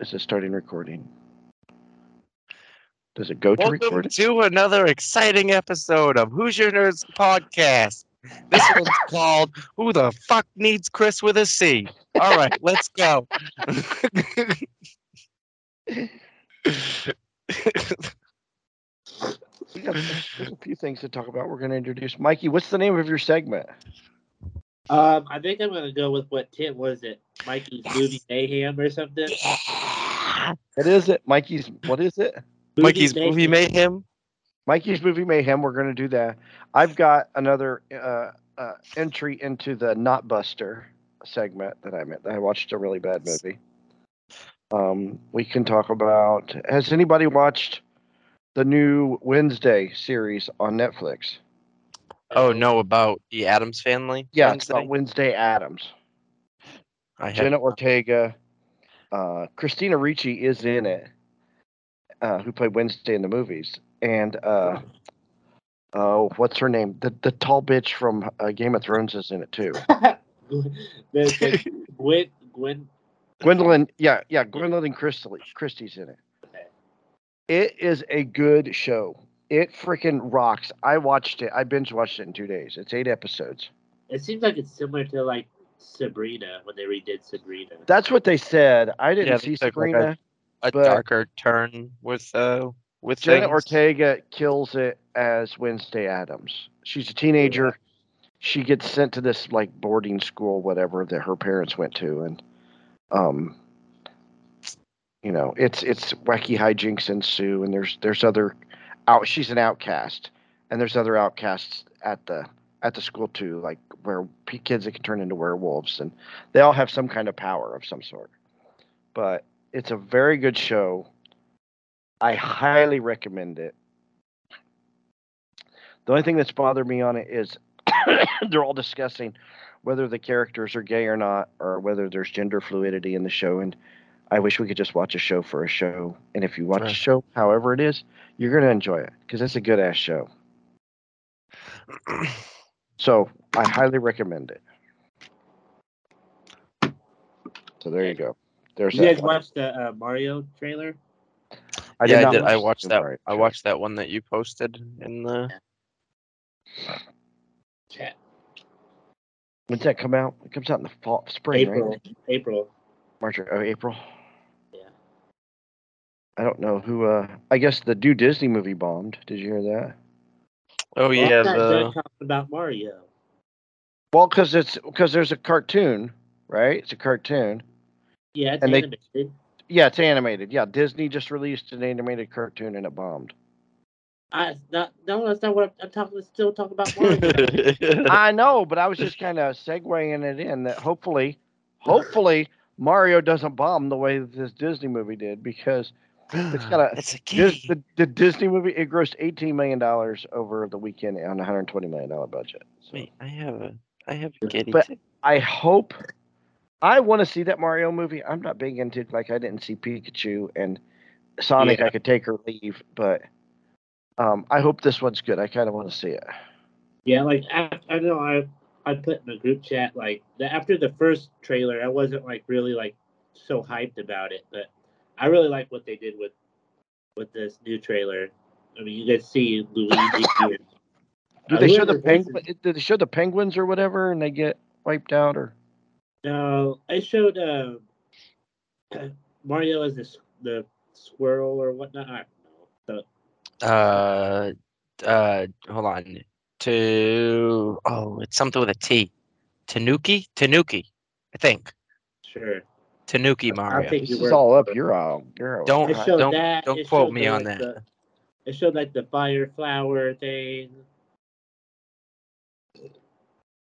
Is it starting recording? Does it go to Welcome recording? to another exciting episode of Who's Your Nerds podcast. This one's called Who the Fuck Needs Chris with a C? All right, let's go. We got there's a few things to talk about. We're going to introduce Mikey. What's the name of your segment? Um, I think I'm gonna go with what Tim was it, Mikey's movie mayhem or something. What is it? Mikey's. What is it? Mikey's movie mayhem. Mikey's movie mayhem. We're going to do that. I've got another uh, uh, entry into the Not Buster segment that I meant. I watched a really bad movie. Um, we can talk about. Has anybody watched the new Wednesday series on Netflix? Oh no, about the Addams family. Yeah, it's Wednesday? about Wednesday Addams. I have, Jenna Ortega, uh, Christina Ricci is in it, uh, who played Wednesday in the movies, and uh, oh, what's her name? The the tall bitch from uh, Game of Thrones is in it too. the, the Gwen, Gwen, Gwendoline, yeah, yeah, Gwendoline Christie, Christie's in it. It is a good show. It freaking rocks. I watched it. I binge watched it in two days. It's eight episodes. it seems like it's similar to like Sabrina when they redid Sabrina. That's what they said. I didn't Yeah, see it's like- like Sabrina. a but- darker turn with uh with Jenna things. Ortega kills it as Wednesday Addams. She's a teenager. She gets sent to this like boarding school, whatever that her parents went to, and um, you know, it's it's wacky hijinks ensue, and there's there's other out. She's an outcast, and there's other outcasts at the at the school too, like where kids that can turn into werewolves, and they all have some kind of power of some sort. But it's a very good show. I highly recommend it. The only thing that's bothered me on it is they're all discussing whether the characters are gay or not, or whether there's gender fluidity in the show. And I wish we could just watch a show for a show. And if you watch a show, however it is, you're gonna enjoy it because it's a good ass show. So I highly recommend it. So there you go. There's you that guys one. watch the uh, Mario trailer? I yeah, I did. I watched that. Mario I show. watched that one that you posted in the. Chat. When's that come out? It comes out in the fall, spring, April. right? April. March or oh, April. Yeah. I don't know who. uh I guess the new Disney movie bombed. Did you hear that? Oh Well, yeah, I'm the about Mario. Well, because it's because there's a cartoon, right? It's a cartoon. Yeah, it's And they- animated. Yeah, it's animated. Yeah, Disney just released an animated cartoon and it bombed. I not no, that's not what I'm, I'm talking. Still talking about Mario. I know, but I was just kind of segueing it in that hopefully, hopefully Mario doesn't bomb the way that this Disney movie did because it's got a it's a Dis- key. the, the Disney movie it grossed 18 million dollars over the weekend on a 120 million dollar budget. So Wait, I have a I have a kitty. But- too. I hope I want to see that Mario movie. I'm not big into like I didn't see Pikachu and Sonic. Yeah. I could take or leave, but um, I hope this one's good. I kind of want to see it. Yeah, like I, I know I I put in the group chat like the, after the first trailer, I wasn't like really like so hyped about it, but I really like what they did with with this new trailer. I mean, you guys see Luigi. and- Do Uh, they show the penguin? Do they show the penguins or whatever, and they get wiped out? Or No, I showed uh, Mario as the the squirrel or whatnot. I don't know. So, Uh, uh, hold on. To oh, it's something with a T. Tanuki, Tanuki, I think. Sure. Tanuki I'll Mario. take this is all up for it. your all. Your all. Don't- Uh, don't- that. don't quote me the, on like, that. the- it showed like the fire flower thing.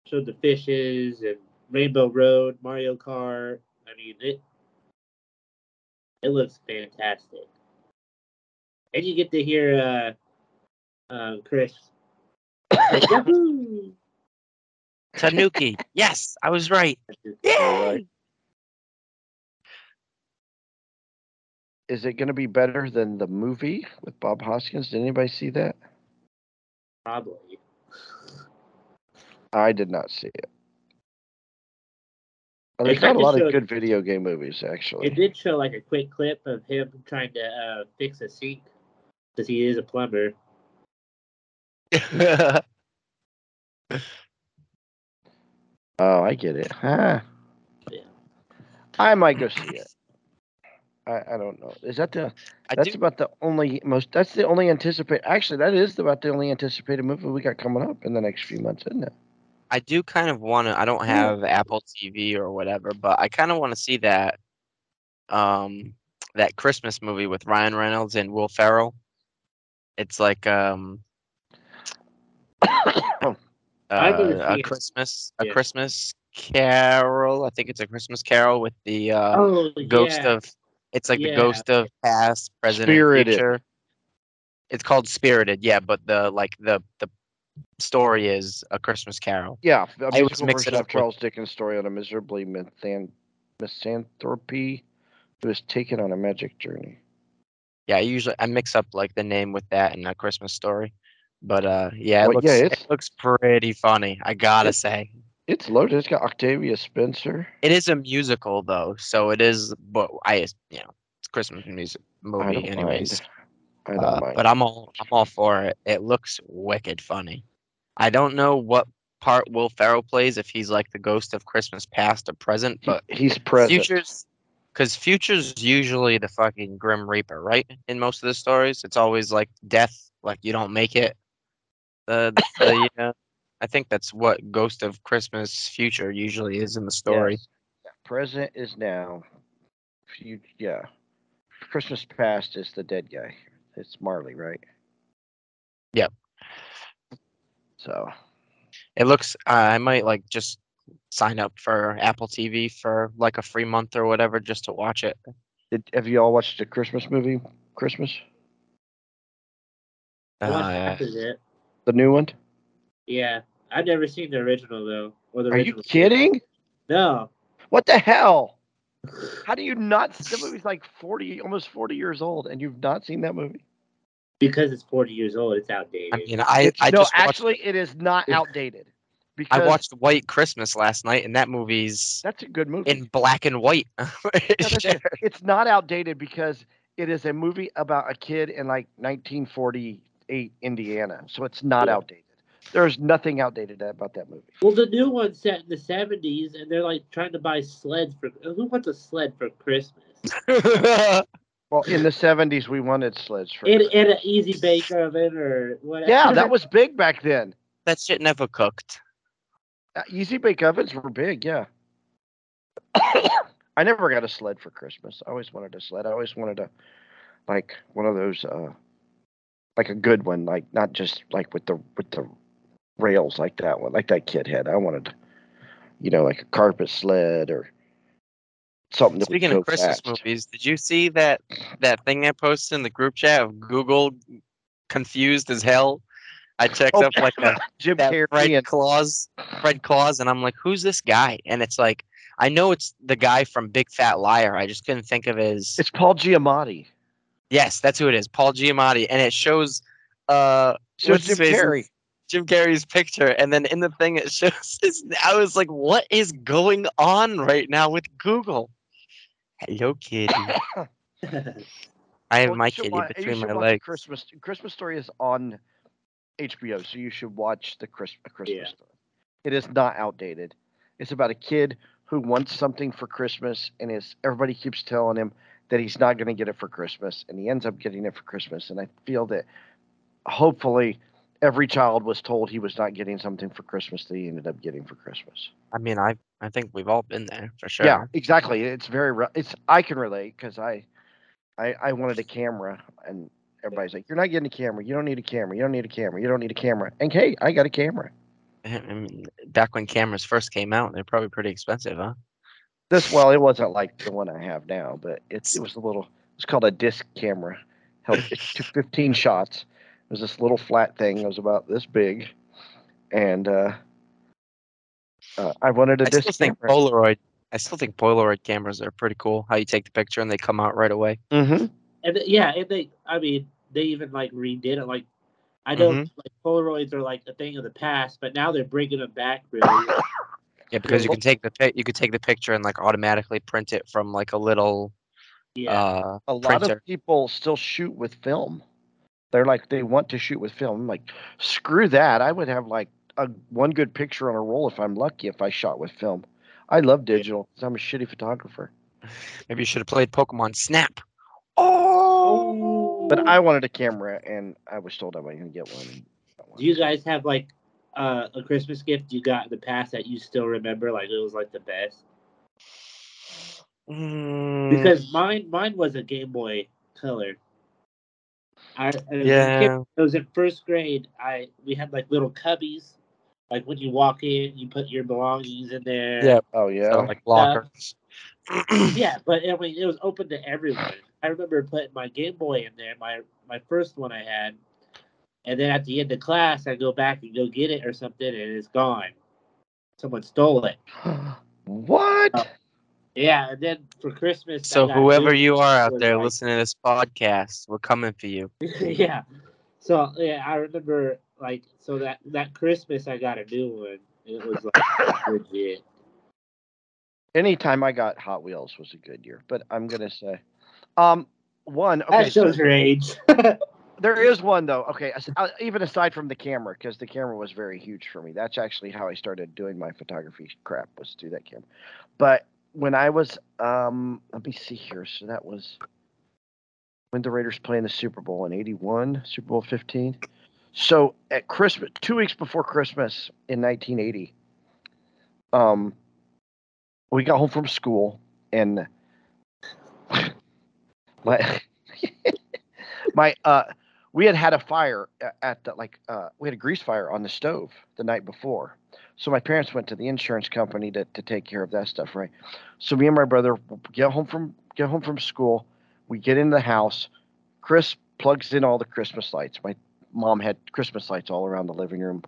Showed the fishes and Rainbow Road, Mario Kart. I mean it. It looks fantastic. And you get to hear uh, uh Chris. Tanuki. yes, I was right. Yay! Is it going to be better than the movie with Bob Hoskins? Did anybody see that? Probably. I did not see it. Oh, there's not a lot of good video game movies actually. It did show like a quick clip of him trying to uh, fix a sink because he is a plumber. Oh, I get it. Huh. Yeah. I might go see it. I, I don't know. Is that the I that's do. about the only most that's the only anticipate actually that is about the only anticipated movie we got coming up in the next few months, isn't it? I do kind of want to. I don't have Apple TV or whatever, but I kind of want to see that, um, that Christmas movie with Ryan Reynolds and Will Ferrell. It's like um, uh, I've never a seen it. Christmas, a Yeah. Christmas Carol. I think it's a Christmas Carol with the uh, oh, ghost yeah. of. It's like the ghost of past, present, Spirited. future. It's called Spirited, yeah, but the like the the story is a Christmas Carol. Yeah, a I always musical mix it version of with- Charles Dickens' story on a miserably mithan- misanthropy who is taken on a magic journey. Yeah, I usually I mix up like the name with that and a Christmas story. But uh yeah, it Well, looks yeah, it looks pretty funny. I gotta say. It's loaded. It's got Octavia Spencer. It is a musical though, so it is but I you know, it's Christmas music movie anyways. mind. I don't Uh, mind. but I'm all I'm all for it. It looks wicked funny. I don't know what part Will Ferrell plays if he's like the ghost of Christmas past or present, but he's present. Futures, because Future's usually the fucking Grim Reaper, right? In most of the stories, it's always like death, like you don't make it. The, the you know, I think that's what Ghost of Christmas Future usually is in the story. Yes. Yeah, Present is now. You, yeah. Christmas past is the dead guy. It's Marley, right? Yep. So It looks. Uh, I might like just sign up for Apple TV for like a free month or whatever just to watch it. Did, have you all watched the Christmas movie? Christmas, I Uh, half of it. the new one. Yeah, I've never seen the original though. Or the Are you original kidding? No. What the hell? How do you not? The movie's like forty, almost forty years old, and you've not seen that movie. Because it's 40 years old, it's outdated. I mean, I I no, just watched, actually, it is not outdated. Because I watched White Christmas last night, and that movie's That's a good movie. in black and white. Yeah, that's it's not outdated because it is a movie about a kid in like 1948 Indiana, so it's not Yeah. outdated. There's nothing outdated about that movie. well, the new one's set in the 70s, and they're like trying to buy sleds for. Who wants a sled for Christmas? Well, in the 70s, we wanted sleds for. In, in an easy bake oven or whatever. yeah, that was big back then. that shit never cooked. Uh, easy bake ovens were big, yeah. I never got a sled for Christmas. I always wanted a sled. I always wanted a, like one of those, uh, like a good one, like not just like with the with the rails like that one, like that kid had. I wanted, you know, like a carpet sled or something Speaking of Christmas fast. movies, did you see that that thing I posted in the group chat of Google confused as hell? I checked Oh, up like a, Jim Carrey Fred and Claus, Fred Claus, and I'm like, who's this guy? And it's like, I know it's the guy from Big Fat Liar. I just couldn't think of his. it's Paul Giamatti. Yes, that's who it is, Paul Giamatti, and it shows uh So what's Jim? Carrey. Jim Carrey's picture, and then in the thing it shows. His, I was like, what is going on right now with Google? Hello, kitty. I have Well, my you kitty wa- you between my legs. Christmas Christmas Story is on HBO, so you should watch the Chris, Christmas Yeah. Story. It is not outdated. It's about a kid who wants something for Christmas, and is everybody keeps telling him that he's not going to get it for Christmas, and he ends up getting it for Christmas. And I feel that hopefully every child was told he was not getting something for Christmas that he ended up getting for Christmas. I mean, I I think we've all been there for sure. Yeah, exactly. It's very. re- It's I can relate because I, I, I wanted a camera, and everybody's like, "You're not getting a camera. You don't need a camera. You don't need a camera. You don't need a camera." And hey, I got a camera. I mean, back when cameras first came out, they're probably pretty expensive, huh? This well, it wasn't like the one I have now, but it's it was a little. It's called a disc camera. Held it 15 shots. It was this little flat thing. It was about this big, and uh, uh, I wanted a I still disc think. Polaroid. I still think Polaroid cameras are pretty cool. How you take the picture and they come out right away. mm-hmm. And th- yeah, and they, I mean, they even like redid it. Like, I know Mhm. like Polaroids are like a thing of the past, but now they're bringing them back. Really, Yeah, because you can take the pic, you could take the picture and like automatically print it from like a little Yeah. uh A lot printer. of people still shoot with film. They're like they want to shoot with film. I'm like, screw that. I would have like a one good picture on a roll if I'm lucky if I shot with film. I love digital 'cause I'm a shitty photographer. maybe you should have played Pokemon Snap. Oh, But I wanted a camera and I was told I wasn't gonna get one. and one. Do you guys have like uh, a Christmas gift you got in the past that you still remember? Like it was like the best. Mm, Because mine, mine was a Game Boy Color. I, as a kid, yeah, it was in first grade. I we had like little cubbies. Like when you walk in, you put your belongings in there. Yeah. Oh yeah. so, like lockers. yeah, but I mean, it was open to everyone. I remember putting my Game Boy in there, my my first one I had, and then at the end of class, I go back and go get it or something, and it's gone. Someone stole it. what? Oh. Yeah, and then for Christmas. So whoever you are out there like- listening to this podcast, we're coming for you. yeah. So yeah, I remember like so that that Christmas I got a new one. It was like legit. Anytime I got Hot Wheels was a good year, but I'm gonna say, um, one. Okay, That so shows your age. there is one though. Okay, uh, even aside from the camera, because the camera was very huge for me. That's actually how I started doing my photography crap was through that camera. But when I was, um, let me see here. So that was when the Raiders playing the Super Bowl in '81, Super Bowl 15. So at Christmas, two weeks before Christmas in 1980, um, we got home from school and my my uh we had had a fire at the like uh we had a grease fire on the stove the night before so my parents went to the insurance company to, to take care of that stuff right? So me and my brother get home from get home from school. We get in the house. Chris plugs in all the christmas lights. My mom had christmas lights all around the living room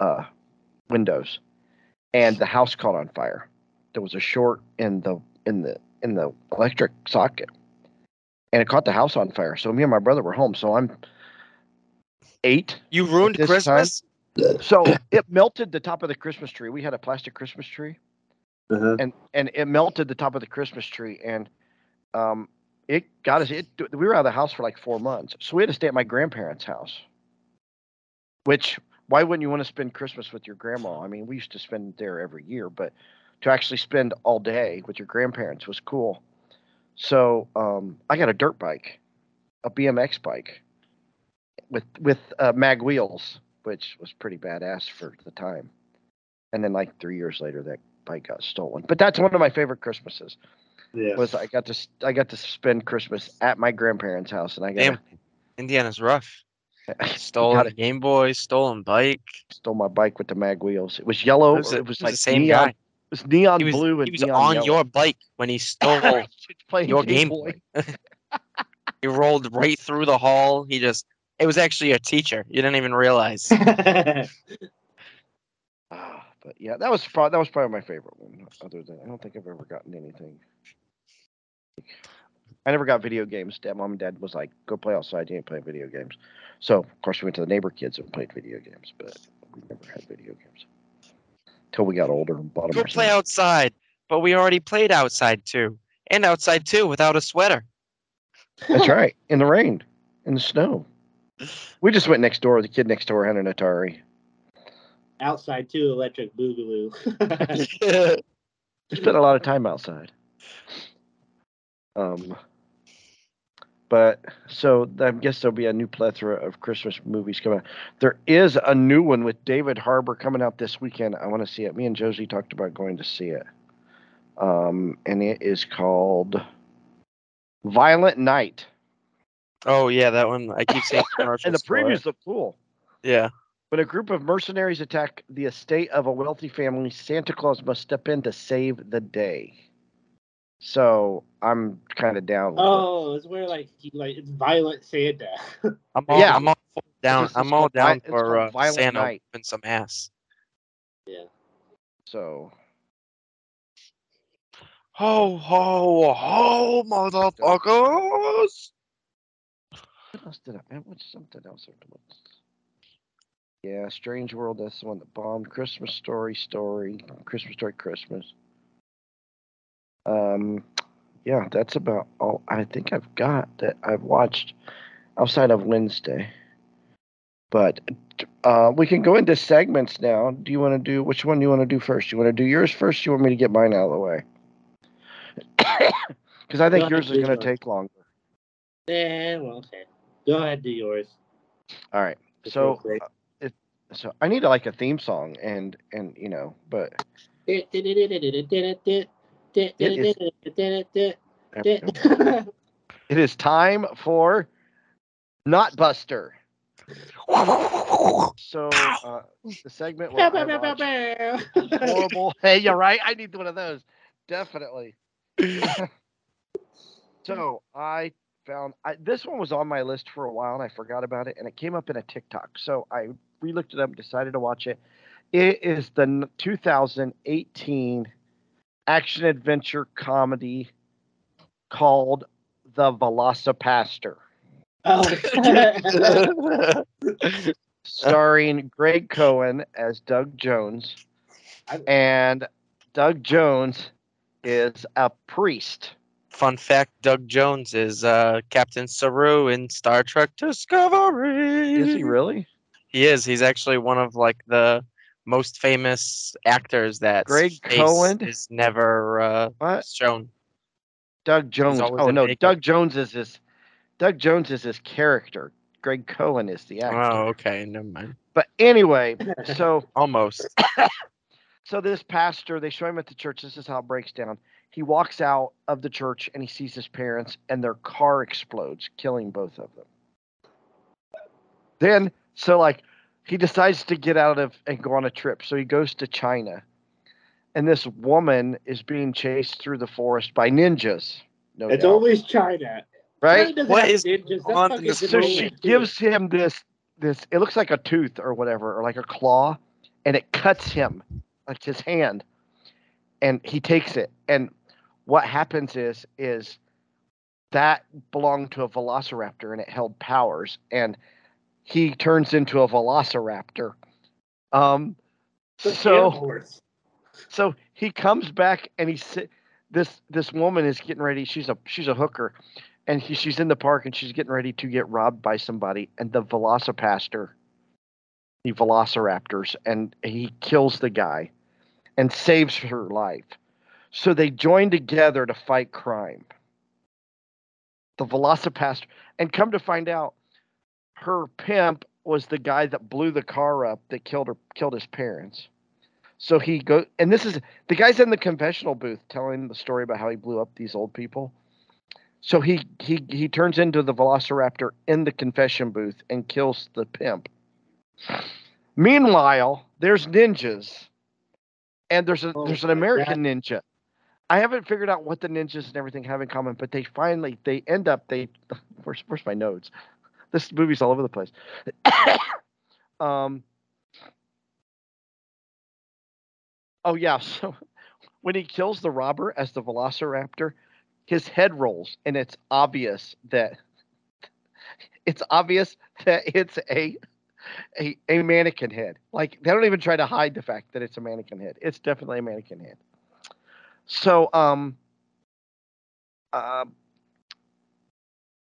uh windows. And the house caught on fire. There was a short in the in the in the electric socket. And it caught the house on fire. So me and my brother were home. So i'm eight You ruined this time- Christmas. So it melted the top of the Christmas tree. We had a plastic Christmas tree, Uh-huh. and and it melted the top of the Christmas tree, and um, it got us. It we were out of the house for like four months, so we had to stay at my grandparents' house. Which why wouldn't you want to spend Christmas with your grandma? I mean, we used to spend there every year, but to actually spend all day with your grandparents was cool. So um, I got a dirt bike, a BMX bike, with with uh, mag wheels which was pretty badass for the time. And then like three years later, that bike got stolen. But that's one of my favorite Christmases. Yeah. Was I got to s- I got to spend Christmas at my grandparents' house, and I got Damn, Indiana's rough. Stolen Game Boy, stolen bike. stole my bike with the mag wheels. It was yellow. It was, a- it was it like the same neon. guy. It was neon He was, blue and he was neon on yellow. your bike when he stole. your Game Game Boy. he rolled right through the hall. He just. It was actually a teacher. You didn't even realize. Ah, but yeah, that was probably that was probably my favorite one. Other than I don't think I've ever gotten anything. I never got video games. Dad, mom, and dad was like, "Go play outside. You ain't playing video games." So of course we went to the neighbor kids and played video games, but we never had video games until we got older and bought them. Go play outside. But we already played outside too, and outside too without a sweater. That's right, in the rain, in the snow. We just went next door. The kid next door had an Atari. Outside too, electric boogaloo. We spent a lot of time outside. Um, but so I guess there'll be a new plethora of Christmas movies coming out. There is a new one with David Harbour coming out this weekend. I want to see it. Me and Josie talked about going to see it. Um, and it is called Violent Night. Oh yeah, that one. I keep seeing commercials. And the for it. previews look cool. Yeah. When a group of mercenaries attack the estate of a wealthy family, Santa Claus must step in to save the day. So I'm kind of down. With it. oh, it's where like he like it's violent Santa. I'm all, Yeah. I'm all down. It's- it's I'm all called Vi- down for called uh, Violent Santa Night. and some ass. yeah. So Ho ho ho, motherfuckers! What else did I? I watched something else. afterwards. Yeah, Strange World. That's the one that bombed. Christmas Story, Story, Christmas Story, Christmas. Um, yeah, that's about all I think I've got that I've watched outside of Wednesday. But uh, we can go into segments now. Do you want to do which one do you want to do first? You want to do yours first? You want me to get mine out of the way? Because I think yours is going to take longer. Yeah, well, okay. Go ahead, do yours. All right. So, uh, it, so I need like a theme song, and and you know, but It it is time for Not Buster. So uh, the segment where I watch horrible. Hey, you're right. I need one of those. Definitely. so I found I, this one was on my list for a while and I forgot about it and it came up in a TikTok. So I re-looked it up, decided to watch it. It is the 2018 action adventure comedy called The VelociPastor, Oh. starring Greg Cohan as Doug Jones. And Doug Jones is a priest. Fun fact: Doug Jones is uh, Captain Saru in Star Trek Discovery. Is he really? He is. He's actually one of like the most famous actors that Greg Cohan? is never uh, What? shown. Doug Jones. Oh no. Doug Jones is his. Doug Jones is his character. Greg Cohan is the actor. Oh, okay, never mind. But anyway, so Almost. so this pastor, they show him at the church. This is how it breaks down. He walks out of the church and he sees his parents, and their car explodes, killing both of them. Then, so like, he decides to get out of and go on a trip. So he goes to China, and this woman is being chased through the forest by ninjas. No It's doubt, always China. right? China doesn't What have is ninjas. That's on fucking this so Japan, she gives him this this it looks like a tooth or whatever or like a claw and it cuts him like his hand and he takes it and what happens is is that belonged to a velociraptor and it held powers and he turns into a velociraptor um The so so he comes back and he this this woman is getting ready. She's a she's a hooker, and he, she's in the park and she's getting ready to get robbed by somebody. And the VelociPastor, the velociraptors, and he kills the guy, and saves her life. So they join together to fight crime. The VelociPastor, and come to find out, her pimp was the guy that blew the car up that killed her killed his parents. So he go and this is the guy's in the confessional booth telling the story about how he blew up these old people. So he he he turns into the velociraptor in the confession booth and kills the pimp. Meanwhile, there's ninjas. And there's a Oh there's an American ninja. I haven't figured out what the ninjas and everything have in common, but they finally they end up they where's where's my notes? This movie's all over the place. um Oh yeah, so when he kills the robber as the velociraptor, his head rolls and it's obvious that it's obvious that it's a a, a mannequin head. Like they don't even try to hide the fact that it's a mannequin head. It's definitely a mannequin head. So um uh,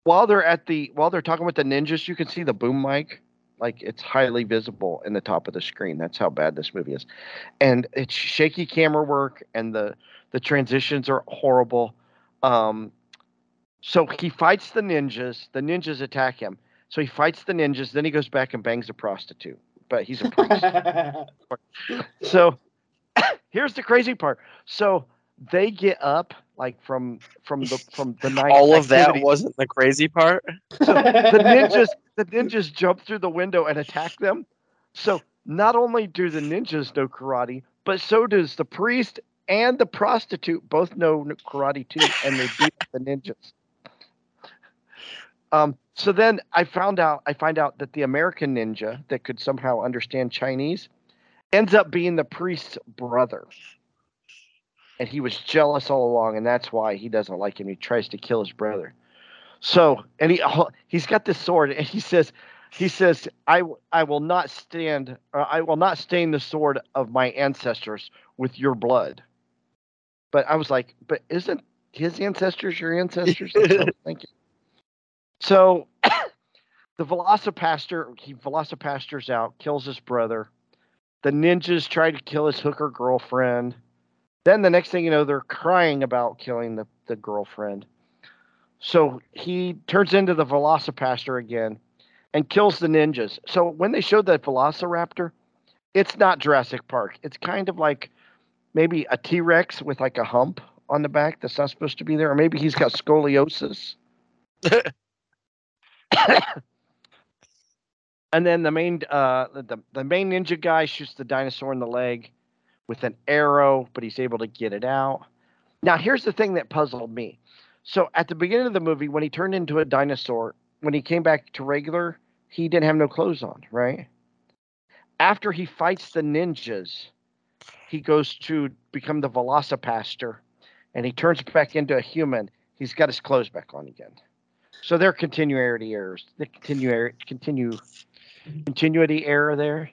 while they're at the while they're talking with the ninjas, you can see the boom mic like it's highly visible in the top of the screen. That's how bad this movie is. And it's shaky camera work and the the transitions are horrible. Um so he fights the ninjas, the ninjas attack him. So he fights the ninjas, then he goes back and bangs a prostitute. But he's a priest. so here's the crazy part. So they get up like from from the from the night All of that wasn't the crazy part. So the ninjas the ninjas jump through the window and attack them. So not only do the ninjas know karate, but so does the priest and the prostitute both know karate too, and they beat the ninjas. Um, so then I found out I find out that the American ninja that could somehow understand Chinese ends up being the priest's brother. And he was jealous all along, and that's why he doesn't like him. He tries to kill his brother. So, and he oh, he's got this sword, and he says, he says, "I I will not stand. Or I will not stain the sword of my ancestors with your blood." But I was like, "But isn't his ancestors your ancestors?" That's what I was thinking. So the VelociPastor, he VelociPastors out, kills his brother. The ninjas try to kill his hooker girlfriend. Then the next thing you know, they're crying about killing the, the girlfriend. So he turns into the VelociPastor again and kills the ninjas. So when they showed that Velociraptor, it's not Jurassic Park. It's kind of like maybe a T Rex with like a hump on the back that's not supposed to be there, or maybe he's got scoliosis. and then the main uh the, the main ninja guy shoots the dinosaur in the leg with an arrow, but he's able to get it out. Now here's the thing that puzzled me. So at the beginning of the movie, when he turned into a dinosaur, when he came back to regular, he didn't have no clothes on, right? After he fights the ninjas, he goes to become the VelociPastor, and he turns back into a human. He's got his clothes back on again. So they're continuity errors. The continue continue continuity error there.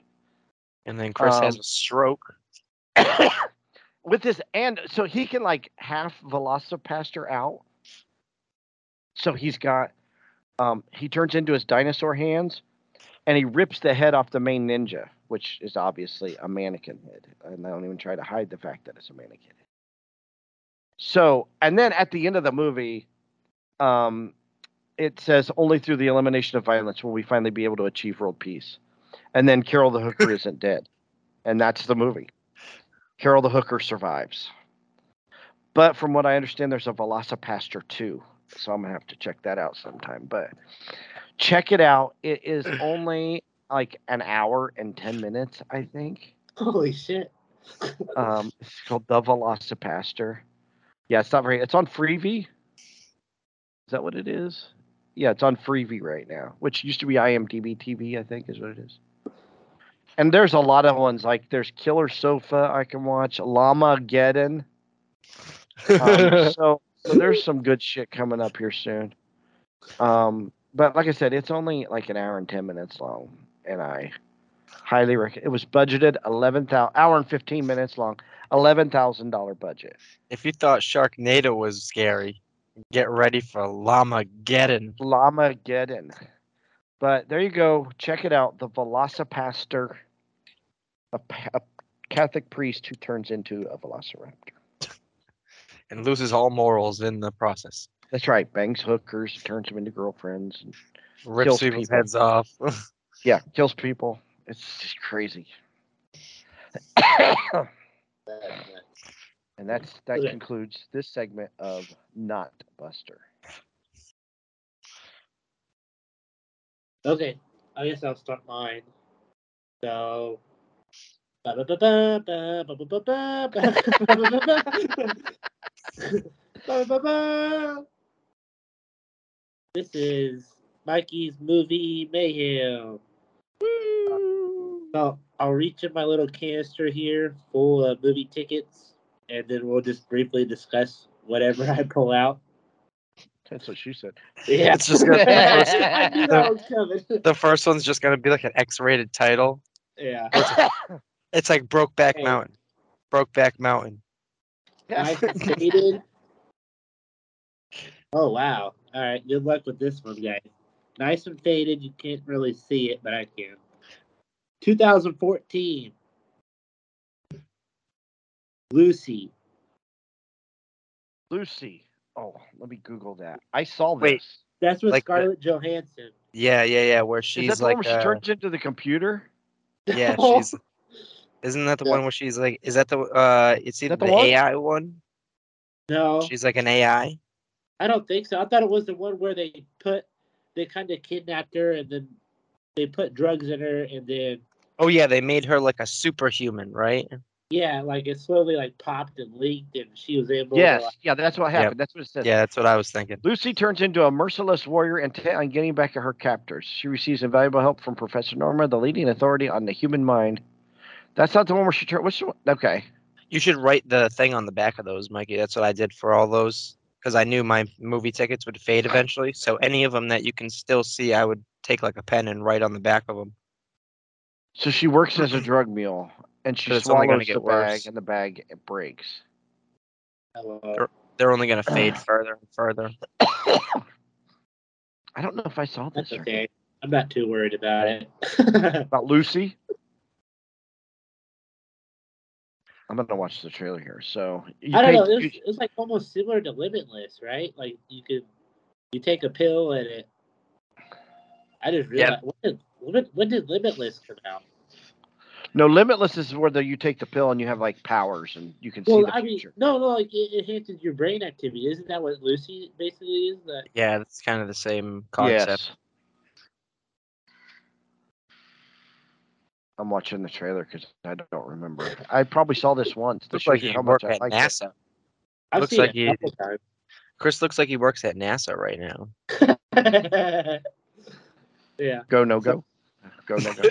And then Chris has Um, a stroke. With this and so he can like half VelociPastor out. So he's got um he turns into his dinosaur hands and he rips the head off the main ninja, which is obviously a mannequin head. And I don't even try to hide the fact that it's a mannequin head. So and then at the end of the movie, um it says only through the elimination of violence will we finally be able to achieve world peace. And then Carol the Hooker isn't dead. And that's the movie. Carol the Hooker survives. But from what I understand, there's a VelociPastor too. So I'm gonna have to check that out sometime. But check it out. It is only like an hour and ten minutes, I think. Holy shit. Um, it's called the VelociPastor. Yeah, it's not very. It's on Freevee. Is that what it is? Yeah, it's on Freevee right now, which used to be IMDb TV, I think, is what it is. And there's a lot of ones like there's Killer Sofa I can watch, Llamageddon. Um, so, so there's some good shit coming up here soon. Um, but like I said, it's only like an hour and ten minutes long, and I highly recommend. It was budgeted eleven thousand hour and fifteen minutes long, eleven thousand dollar budget. if you thought Sharknado was scary, get ready for Llama Geddon. Llama Geddon. But there you go. Check it out. The VelociPastor, a, a Catholic priest who turns into a Velociraptor. and loses all morals in the process. That's right. Bangs hookers, turns them into girlfriends. And, Rips people's people. heads off. yeah, kills people. It's just crazy. and that's that concludes this segment of Not Buster. Okay, I guess I'll start mine. So. This is Mikey's movie mayhem. So I'll reach in my little canister here full of movie tickets, and then we'll just briefly discuss whatever I pull out. That's what she said. Yeah, It's just gonna- I knew that was coming. the first one's just gonna be like an X-rated title. Yeah. It's like Brokeback Hey. Mountain. Brokeback Mountain. Nice and faded. Oh wow! All right, good luck with this one, guys. Nice and faded. You can't really see it, but I can. 2014. Lucy. Lucy. Oh, let me Google that. I saw this. Wait, That's with Like the- Scarlett Johansson. Yeah, yeah, yeah. Where Is she's that the like, one where she uh, turns into the computer? yeah, she's. Isn't that the Yeah. one where she's like? Is that the? uh It's either that the the, one? AI one. No, She's like an AI. I don't think so. I thought it was the one where they put they kind of kidnapped her and then they put drugs in her and then Oh yeah, they made her like a superhuman, right? Yeah, like it slowly like popped and leaked and she was able Yes. to like, Yeah, that's what happened. That's what it says. Yeah, that's what I was thinking. Lucy turns into a merciless warrior intent on getting back at her captors. She receives invaluable help from Professor Norman, the leading authority on the human mind. That's not the one where she turned. Which one? Okay. You should write the thing on the back of those, Mikey. That's what I did for all those because I knew my movie tickets would fade eventually. So any of them that you can still see, I would take like a pen and write on the back of them. So she works as a drug mule, and she But it's only gonna swallows get the worse. bag, and the bag it breaks. Hello. They're only gonna fade further and further. I don't know if I saw this That's or- okay. I'm not too worried about it. about Lucy. I'm gonna watch the trailer here. So you I don't paid- know. It was, you- it was like almost similar to Limitless, right? Like you could you take a pill and it. I just Yeah. realized when did when, when did Limitless come out? No, Limitless is where the, you take the pill and you have like powers and you can see Well, the I mean, no, no, like it enhances your brain activity. Isn't that what Lucy basically is? That Yeah, it's kind of the same concept. Yes. I'm watching the trailer because I don't remember. I probably saw this once. To Looks like he how much I at like it. NASA. I've Looks like it he- a couple times. Chris looks like he works at NASA right now. yeah, Go no go. Go no go.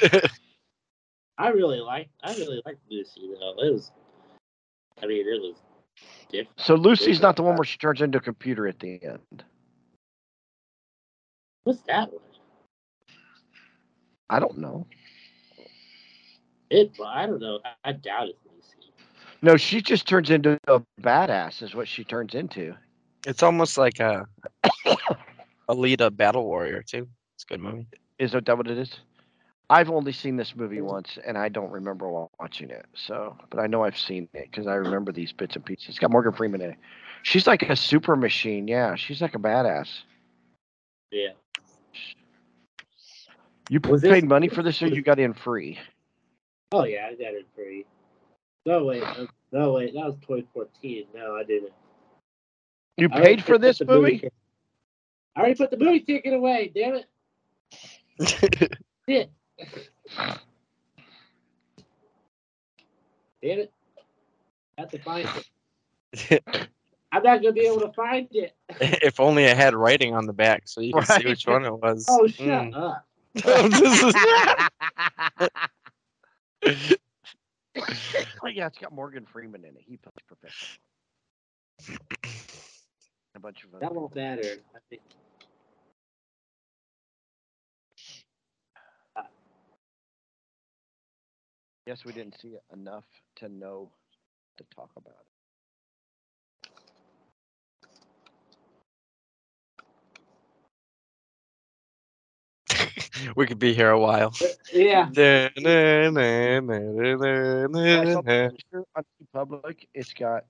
I really like I really like Lucy though. It was, I mean, it was different. So Lucy's not the one where she turns into a computer at the end. What's that one? I don't know. It, I don't know. I, I doubt it's Lucy. No, she just turns into a badass. Is what she turns into. it's almost like a Alita Battle Warrior too. It's a good movie. Is that what it is? I've only seen this movie once, and I don't remember watching it. So, but I know I've seen it because I remember these bits and pieces. It's got Morgan Freeman in it. She's like a super machine. Yeah, she's like a badass. Yeah. You Was paid this- money for this, or you got in free? Oh yeah, I got it free. No wait, no wait, that was 2014. No, I didn't. You I paid for this the movie? I already put the movie ticket away. Damn it! Shit. Damn it! I have to find it. I'm not gonna be able to find it. if only it had writing on the back so you could see which one it was. Oh shut Mm. up! oh yeah, it's got Morgan Freeman in it. He plays professional. A bunch of That won't matter. I think. Yes, we didn't see it enough to know to talk about it. we could be here a while. Yeah. I saw the poster on Public. It's got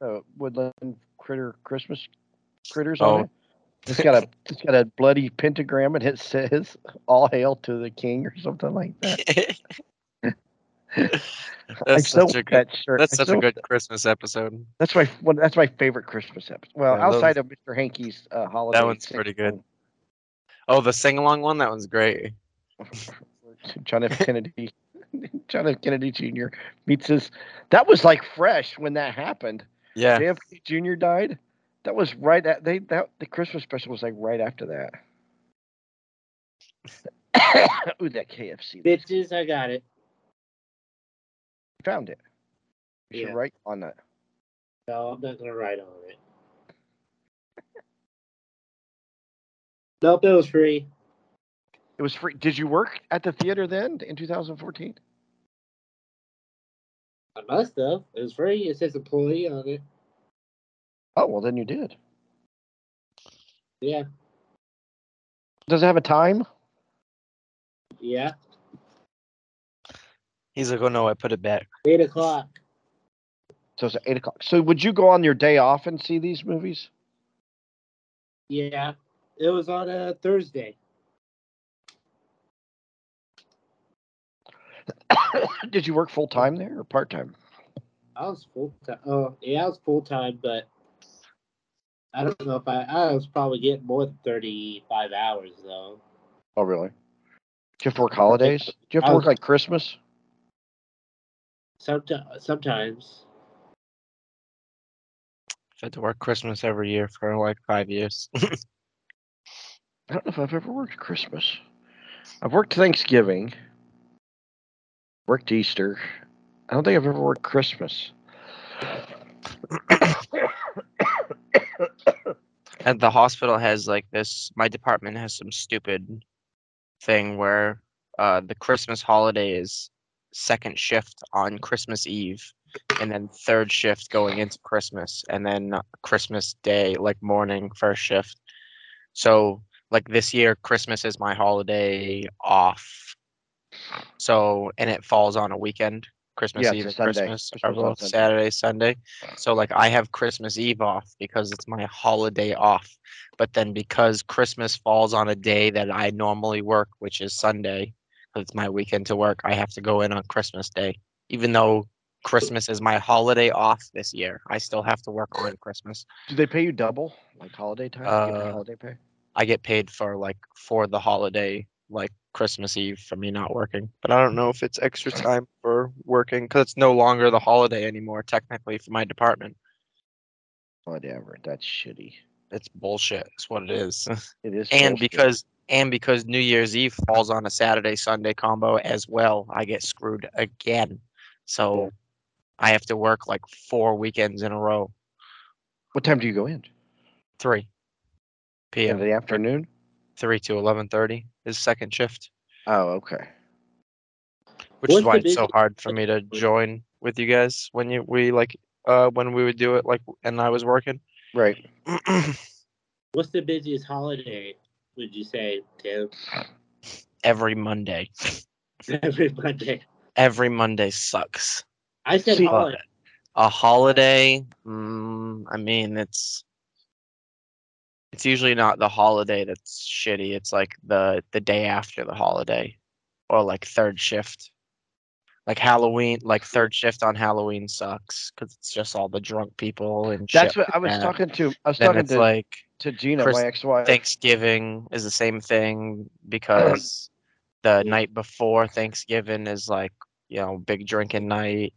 the woodland critter Christmas critters Oh. on it. It's got a it's got a bloody pentagram and it says "All hail to the king" or something like that. I that's so such a good. that shirt. That's I such a good that. Christmas episode. That's my one. That's my favorite Christmas episode. Well, Yeah, those- outside of Mr. Hankey's uh, holiday. That one's pretty good. Oh, the sing along one. That one's great. John F. Kennedy. John F. Kennedy Jr. meets his. That was like fresh when that happened. Yeah. JFK Jr. died. That was right at they that the Christmas special was like right after that. Ooh, that KFC. Bitches, I got it. Found it. You Yeah. should write on that. No, I'm not gonna write on it. Nope, it was free. It was free. Did you work at the theater then in 2014? I must have. It was free. It says employee on it. Oh well, then you did. Yeah. Does it have a time? Yeah. He's like, oh no, I put it back. Eight o'clock. So it's eight o'clock. So would you go on your day off and see these movies? Yeah. It was on a Thursday. Did you work full time there or part time? I was full time. Oh, yeah, I was full time, but I don't know if I. I was probably getting more than thirty-five hours though. Oh really? Do you have to work holidays? Do you have to I work like Christmas? Sometimes, sometimes. I've had to work Christmas every year for like five years. I don't know if I've ever worked Christmas. I've worked Thanksgiving. Worked Easter. I don't think I've ever worked Christmas. and the hospital has like this. My department has some stupid thing where uh, the Christmas holiday is second shift on Christmas Eve, and then third shift going into Christmas, and then Christmas Day, like morning, first shift. So, like this year, Christmas is my holiday off. So, and it falls on a weekend. Christmas Yeah, Eve and Sunday. Christmas are Christmas both Sunday. Saturday, Sunday. So like I have Christmas Eve off because it's my holiday off. But then because Christmas falls on a day that I normally work, which is Sunday, it's my weekend to work, I have to go in on Christmas Day. Even though Christmas is my holiday off this year, I still have to work on Christmas. Do they pay you double, like holiday time? Do you get Uh, holiday pay? I get paid for like for the holiday, like Christmas Eve for me not working. But I don't know if it's extra time for working because it's no longer the holiday anymore, technically, for my department. Whatever. That's shitty. It's bullshit. It's what it is. It is. and bullshit. because and because New Year's Eve falls on a Saturday Sunday combo as well, I get screwed again. So Yeah. I have to work like four weekends in a row. what time do you go in? Three p.m. In p.m. the afternoon. Three to eleven thirty is second shift, Oh, okay. which is why it's so hard for me to join with you guys when you we like uh when we would do it like and I was working. Right. What's the busiest holiday? Would you say, Tim? Every Monday. Every Monday. Every Monday sucks. I said See, holiday. A holiday, mm, I mean, it's it's usually not the holiday that's shitty. It's like the the day after the holiday, or like third shift. Like Halloween, like third shift on Halloween sucks because it's just all the drunk people and shit. That's what I was that. talking to. I was Then talking it's to, like to Gina, Chris- my ex-wife. Thanksgiving is the same thing because the night before Thanksgiving is like you know big drinking night.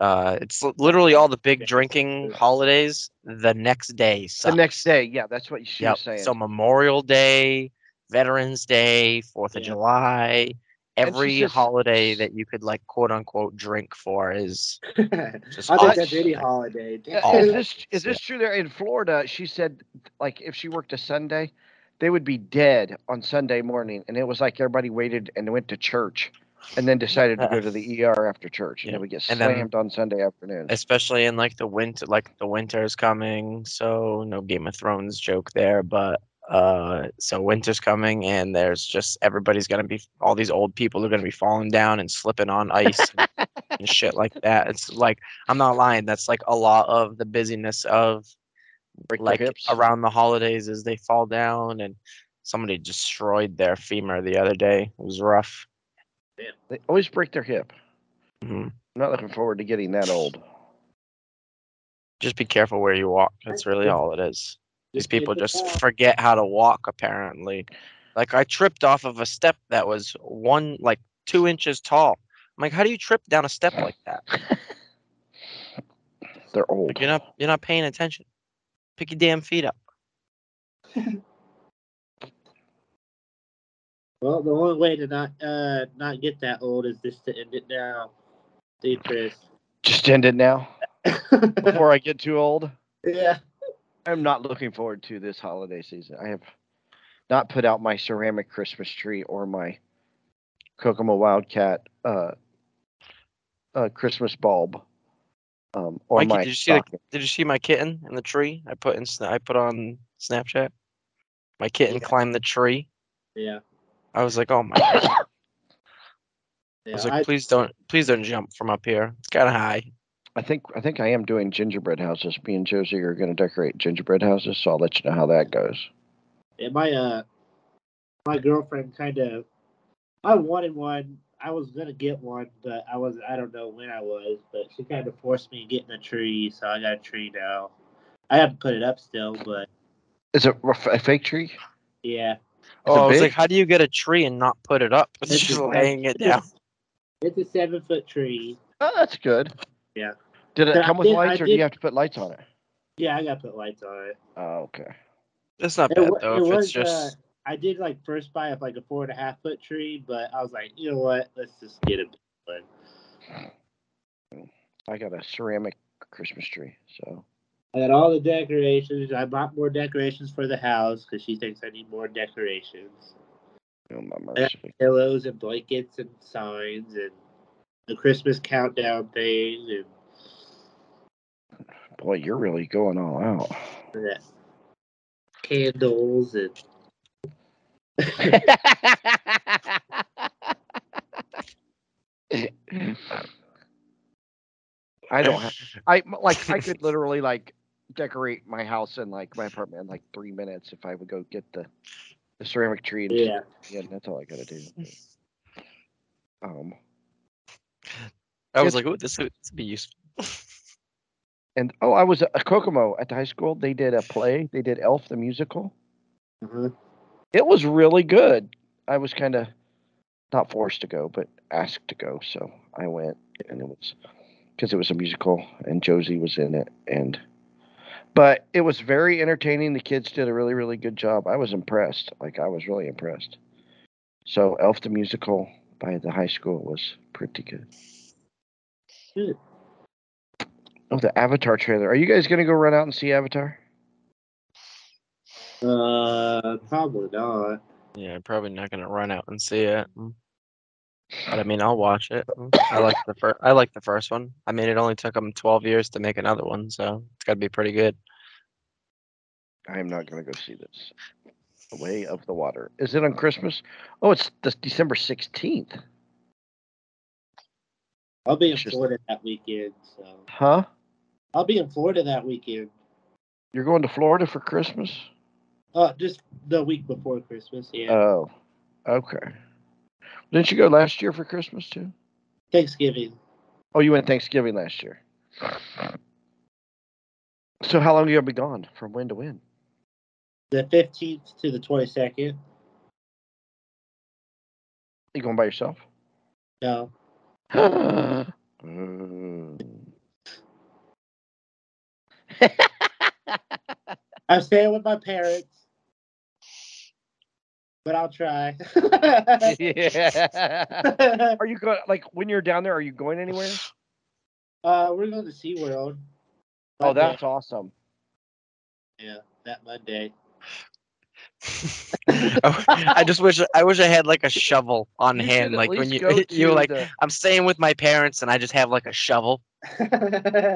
Uh, it's literally all the big drinking holidays. The next day the next day. Yeah, that's what she Yep. was saying. So Memorial Day, Veterans Day, Fourth of July, every says- holiday that you could like quote unquote drink for is just I awful. think that's any holiday. Yeah, Oh. is this is this true there in Florida? She said like if she worked a Sunday, they would be dead on Sunday morning, and it was like everybody waited and went to church, and then decided to go to the ER after church, and Yeah. they would get And then- slammed on Sunday afternoon. especially in like the winter like the winter is coming so no game of thrones joke there but uh so winter's coming and there's just everybody's gonna be all these old people are gonna be falling down and slipping on ice and, and shit like that. It's like i'm not lying that's like a lot of the busyness of Break like around the holidays as they fall down and somebody destroyed their femur the other day. It was rough. They always break their hip. hmm I'm not looking forward to getting that old. just be careful where you walk that's really all it is These people just forget how to walk, apparently. Like I tripped off of a step that was one like two inches tall. I'm like, how do you trip down a step like that? They're old. Like you're not you're not paying attention. Pick your damn feet up. Well, the only way to not uh not get that old is just to end it now. See, Chris. Just end it now before I get too old. yeah. I'm not looking forward to this holiday season. I have not put out my ceramic Christmas tree or my Kokomo Wildcat uh, uh, Christmas bulb. Um, or Mikey, my did you see the- Did you see my kitten in the tree? I put in I put on Snapchat. My kitten Yeah. climbed the tree. Yeah. I was like, oh my god. I was like, I- please don't please don't jump from up here. It's kinda high. I think I think I am doing gingerbread houses. Me and Josie are going to decorate gingerbread houses, so I'll let you know how that goes. Yeah, my uh, my girlfriend kind of, I wanted one. I was gonna get one, but I was I don't know when I was, but she kind of forced me to get in a tree, so I got a tree now. I haven't put it up still, but Is it a fake tree? yeah, Oh, it I was big? like, how do you get a tree and not put it up? It's It's just a- laying it it's down. it's a seven foot tree. Oh, that's good. Yeah. Did it But I come with did- I lights, or do you have to put lights on it? Yeah, I got to put lights on it. Oh, okay. That's not It bad wa- though. it If was, it's just uh, I did like first buy up like a four and a half foot tree, but I was like, you know what? Let's just get a big one. I got a ceramic Christmas tree, so I got all the decorations. I bought more decorations for the house because she thinks I need more decorations. Oh my mercy. pillows and blankets and signs and the Christmas countdown thing and Boy, you're really going all out. that candles and I don't have. I like. I could literally like decorate my house and like my apartment in like three minutes if I would go get the the ceramic tree. And yeah. yeah, that's all I gotta do. Um, I was It's- like, oh, would, this would be useful. and oh, I was at Kokomo at the high school. They did a play. They did Elf the musical. Mhm. It was really good. I was kind of not forced to go, but asked to go, so I went, and it was because it was a musical, and Josie was in it, and but it was very entertaining. The kids did a really, really good job. I was impressed. Like I was really impressed. So Elf the musical by the high school was pretty good. Good. Oh, the Avatar trailer. Are you guys gonna go run out and see Avatar? Uh, probably not. Yeah, probably not gonna run out and see it. But I mean, I'll watch it. I like the first. I like the first one. I mean, it only took them twelve years to make another one, so it's got to be pretty good. I am not gonna go see this. The Way of the Water. Is it on Christmas? Oh, it's the December sixteenth. I'll be in Florida that weekend, so Huh? I'll be in Florida that weekend. You're going to Florida for Christmas? Uh, just the week before Christmas. Yeah, Oh, okay. Didn't you go last year for Christmas too? Thanksgiving. Oh, you went Thanksgiving last year. So how long are you gonna be gone? From when to when? The fifteenth to the twenty second. You going by yourself? No, Mm. I'm staying with my parents, but I'll try. yeah. Are you going like when you're down there? Are you going anywhere? uh, we're going to SeaWorld. Oh, that's awesome. yeah, that Monday. Oh, I just wish I wish I had like a shovel on You hand, like when you you were like, the- I'm staying with my parents, and I just have like a shovel.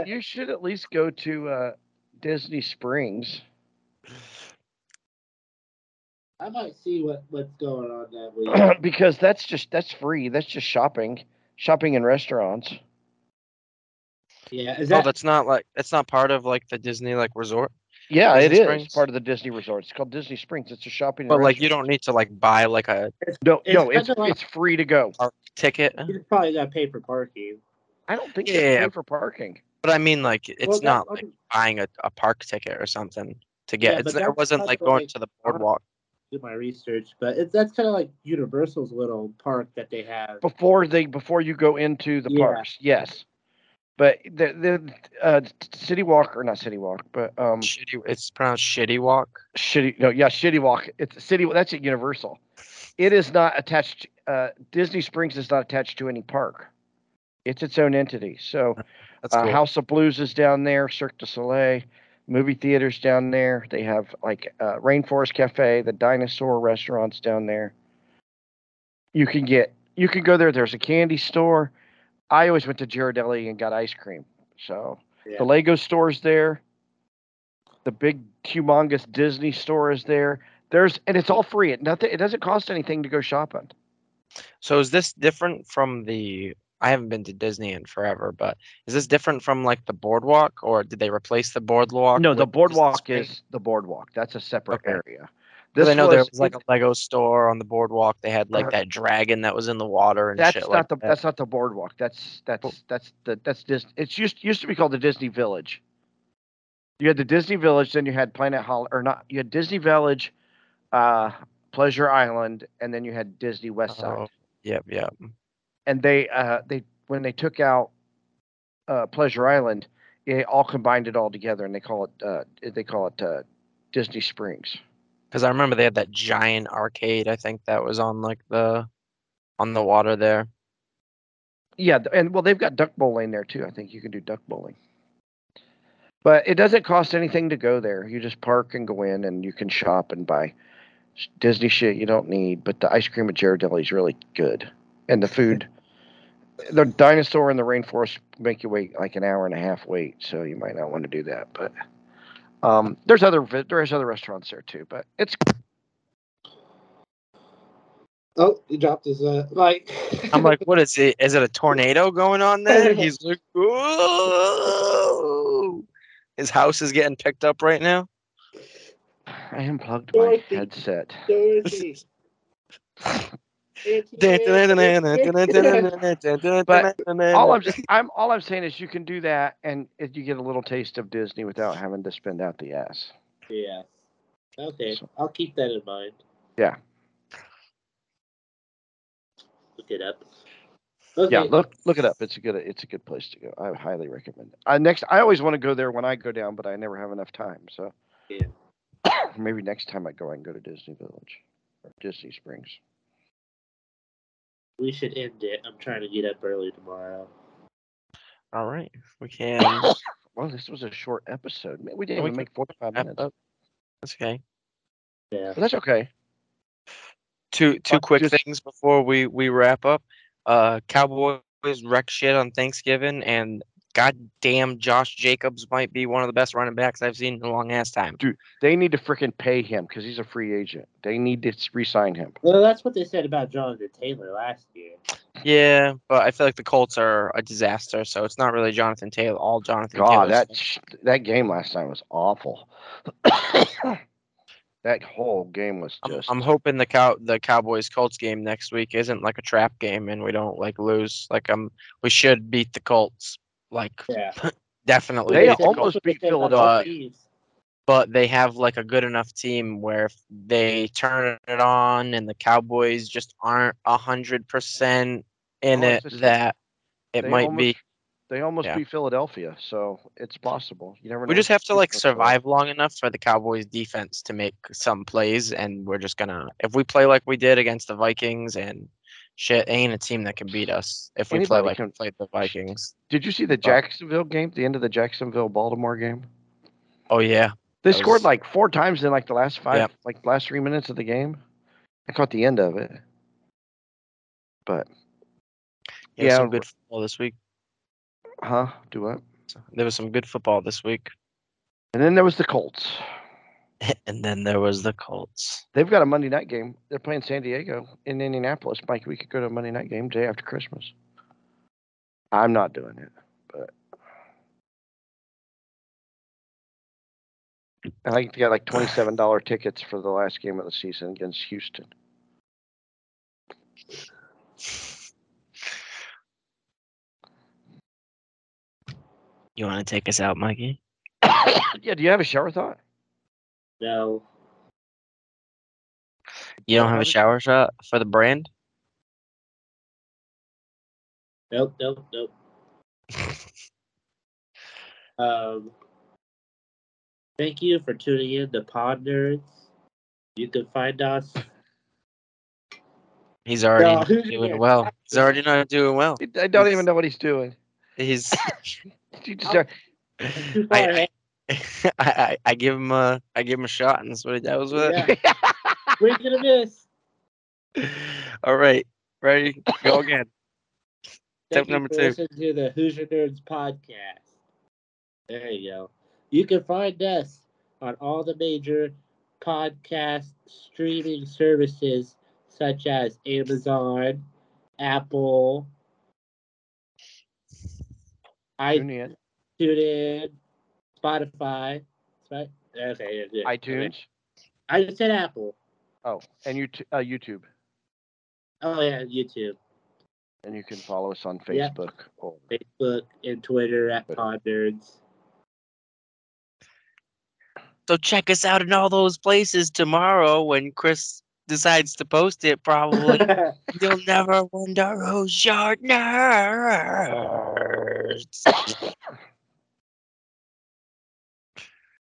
you should at least go to uh, Disney Springs. I might see what what's going on that week. because that's just that's free. That's just shopping, shopping in restaurants. Yeah, is Oh, that's not like that's not part of like the Disney like resort. Yeah, it Disney is Springs? part of the Disney resort. It's called Disney Springs. It's a shopping. But like you don't need to like buy like a No, it's no, it's like- it's free to go. ticket. you probably got to pay for parking? I don't think you Yeah. pay for parking. But I mean, like it's Well, that- not like buying a, a park ticket or something to get. Yeah, it's, but it wasn't like going like- to the boardwalk. Do my research, but it's that's kind of like Universal's little park that they have. before they before you go into the Yeah. parks. Yes, but the the uh, City Walk or not City Walk, but um, Shitty. It's pronounced Shitty Walk. Shitty. No, yeah, Shitty Walk. It's City. That's at Universal. It is not attached. Uh, Disney Springs is not attached to any park. It's its own entity. So uh, cool. House of Blues is down there. Cirque du Soleil, movie theaters down there. They have like uh, Rainforest Cafe, the dinosaur restaurants down there. You can get. You can go there. There's a candy store. I always went to Ghirardelli and got ice cream. So Yeah. the Lego store's there. The big humongous Disney store is there. There's and it's all free. It nothing. It doesn't cost anything to go shopping. So is this different from the? I haven't been to Disney in forever, but is this different from like the boardwalk, or did they replace the boardwalk? No, the boardwalk is the boardwalk. That's a separate Okay. area. 'Cause I know there was like a Lego store on the boardwalk. They had like Uh, that dragon that was in the water and that's shit not like the that. that's not the boardwalk. That's that's that's the that's Dis. It's used used to be called the Disney Village. You had the Disney Village, then you had Planet Hol or not. You had Disney Village, uh, Pleasure Island, and then you had Disney West Side. Oh, yep, yep. and they uh they when they took out uh Pleasure Island, they all combined it all together, and they call it uh they call it uh Disney Springs. Because I remember they had that giant arcade. I think that was on like the on the water there. Yeah, and well, they've got duck bowling there too. I think you can do duck bowling. But it doesn't cost anything to go there. You just park and go in, and you can shop and buy Disney shit you don't need, but the ice cream at Ghirardelli is really good, and the food. The dinosaur in the rainforest make you wait like an hour and a half wait, so you might not want to do that. But um, there's other there's other restaurants there too, but it's Oh, he dropped his uh like. I'm like, what is it? Is it a tornado going on there? He's like, Whoa! His house is getting picked up right now. I unplugged my headset. Dorothy. All I'm just, I'm all I'm saying is you can do that, and if you get a little taste of Disney without having to spend out the ass. Yeah. Okay, So- I'll keep that in mind. Yeah. Look it up. Okay. Yeah, look look it up. It's a good it's a good place to go. I highly recommend it. I next I always want to go there when I go down, but I never have enough time. So Yeah. maybe next time I go, I can go to Disney Village or Disney Springs. We should end it. I'm trying to get up early tomorrow. All right, we can. Well, this was a short episode. Man, we didn't We even can make 45 wrap minutes. up. That's okay. Yeah. But that's okay. Two two Uh, quick just- things before we we wrap up. Uh, Cowboys wreck shit on Thanksgiving, and goddamn, Josh Jacobs might be one of the best running backs I've seen in a long ass time. Dude, they need to freaking pay him because he's a free agent. They need to s- re-sign him. Well, that's what they said about Jonathan Taylor last year. Yeah, but I feel like the Colts are a disaster, so it's not really Jonathan Taylor. All Jonathan God, Taylor's that sh- that game last time was awful. that whole game was I'm, just. I'm hoping the cow the Cowboys Colts game next week isn't like a trap game and we don't like lose. Like um, we should beat the Colts. Like Yeah. definitely. They beat the said- Colts. almost that's what they beat said about uh, the Philadelphia. But they have like a good enough team where if they turn it on and the Cowboys just aren't a hundred percent in it, that it might almost, be. They almost Yeah. beat Philadelphia, so it's possible. You never know. We just have to like defense will- survive long enough for the Cowboys defense to make some plays, and we're just gonna if we play like we did against the Vikings and shit, ain't a team that can beat us if we play Anybody like can- we played the Vikings. Did you see the Jacksonville game? The end of the Jacksonville Baltimore game. Oh yeah, They That scored was- like four times in like the last five, like last three minutes of the game. I caught the end of it, but yeah, Yeah, some good football this week. huh? Do what? There was some good football this week, And then there was the Colts. and then there was the Colts. They've got a Monday night game. They're playing San Diego in Indianapolis. Mike, we could go to a Monday night game day after Christmas. I'm not doing it, but I think they got like twenty-seven dollar tickets for the last game of the season against Houston. You want to take us out, Mikey? yeah, do you have a shower thought? No. You don't have a shower shot for the brand? Nope. Nope. Nope. Um. Thank you for tuning in to Pod Nerds. You can find us. He's already No, doing your- well. He's already not doing well. I don't It's- even know what he's doing. He's You just start- Too far I, ahead. I, I I give him a I give him a shot and that's what he does with it. Yeah. We're gonna miss. All right, ready? Go again. Thank Tip number two. listening to the Hoosier Nerds podcast. There you go. You can find us on all the major podcast streaming services such as Amazon, Apple, Tune in. iTunes, Spotify. Right? Okay, yeah, good. iTunes. Okay. I just said Apple. Oh, and you uh, YouTube, Oh yeah, YouTube, and you can follow us on Yeah. Facebook. Or, Facebook, and Twitter at Twitter. Pod Nerds. So check us out in all those places tomorrow when Chris decides to post it. Probably you'll never wonder who's your nerds.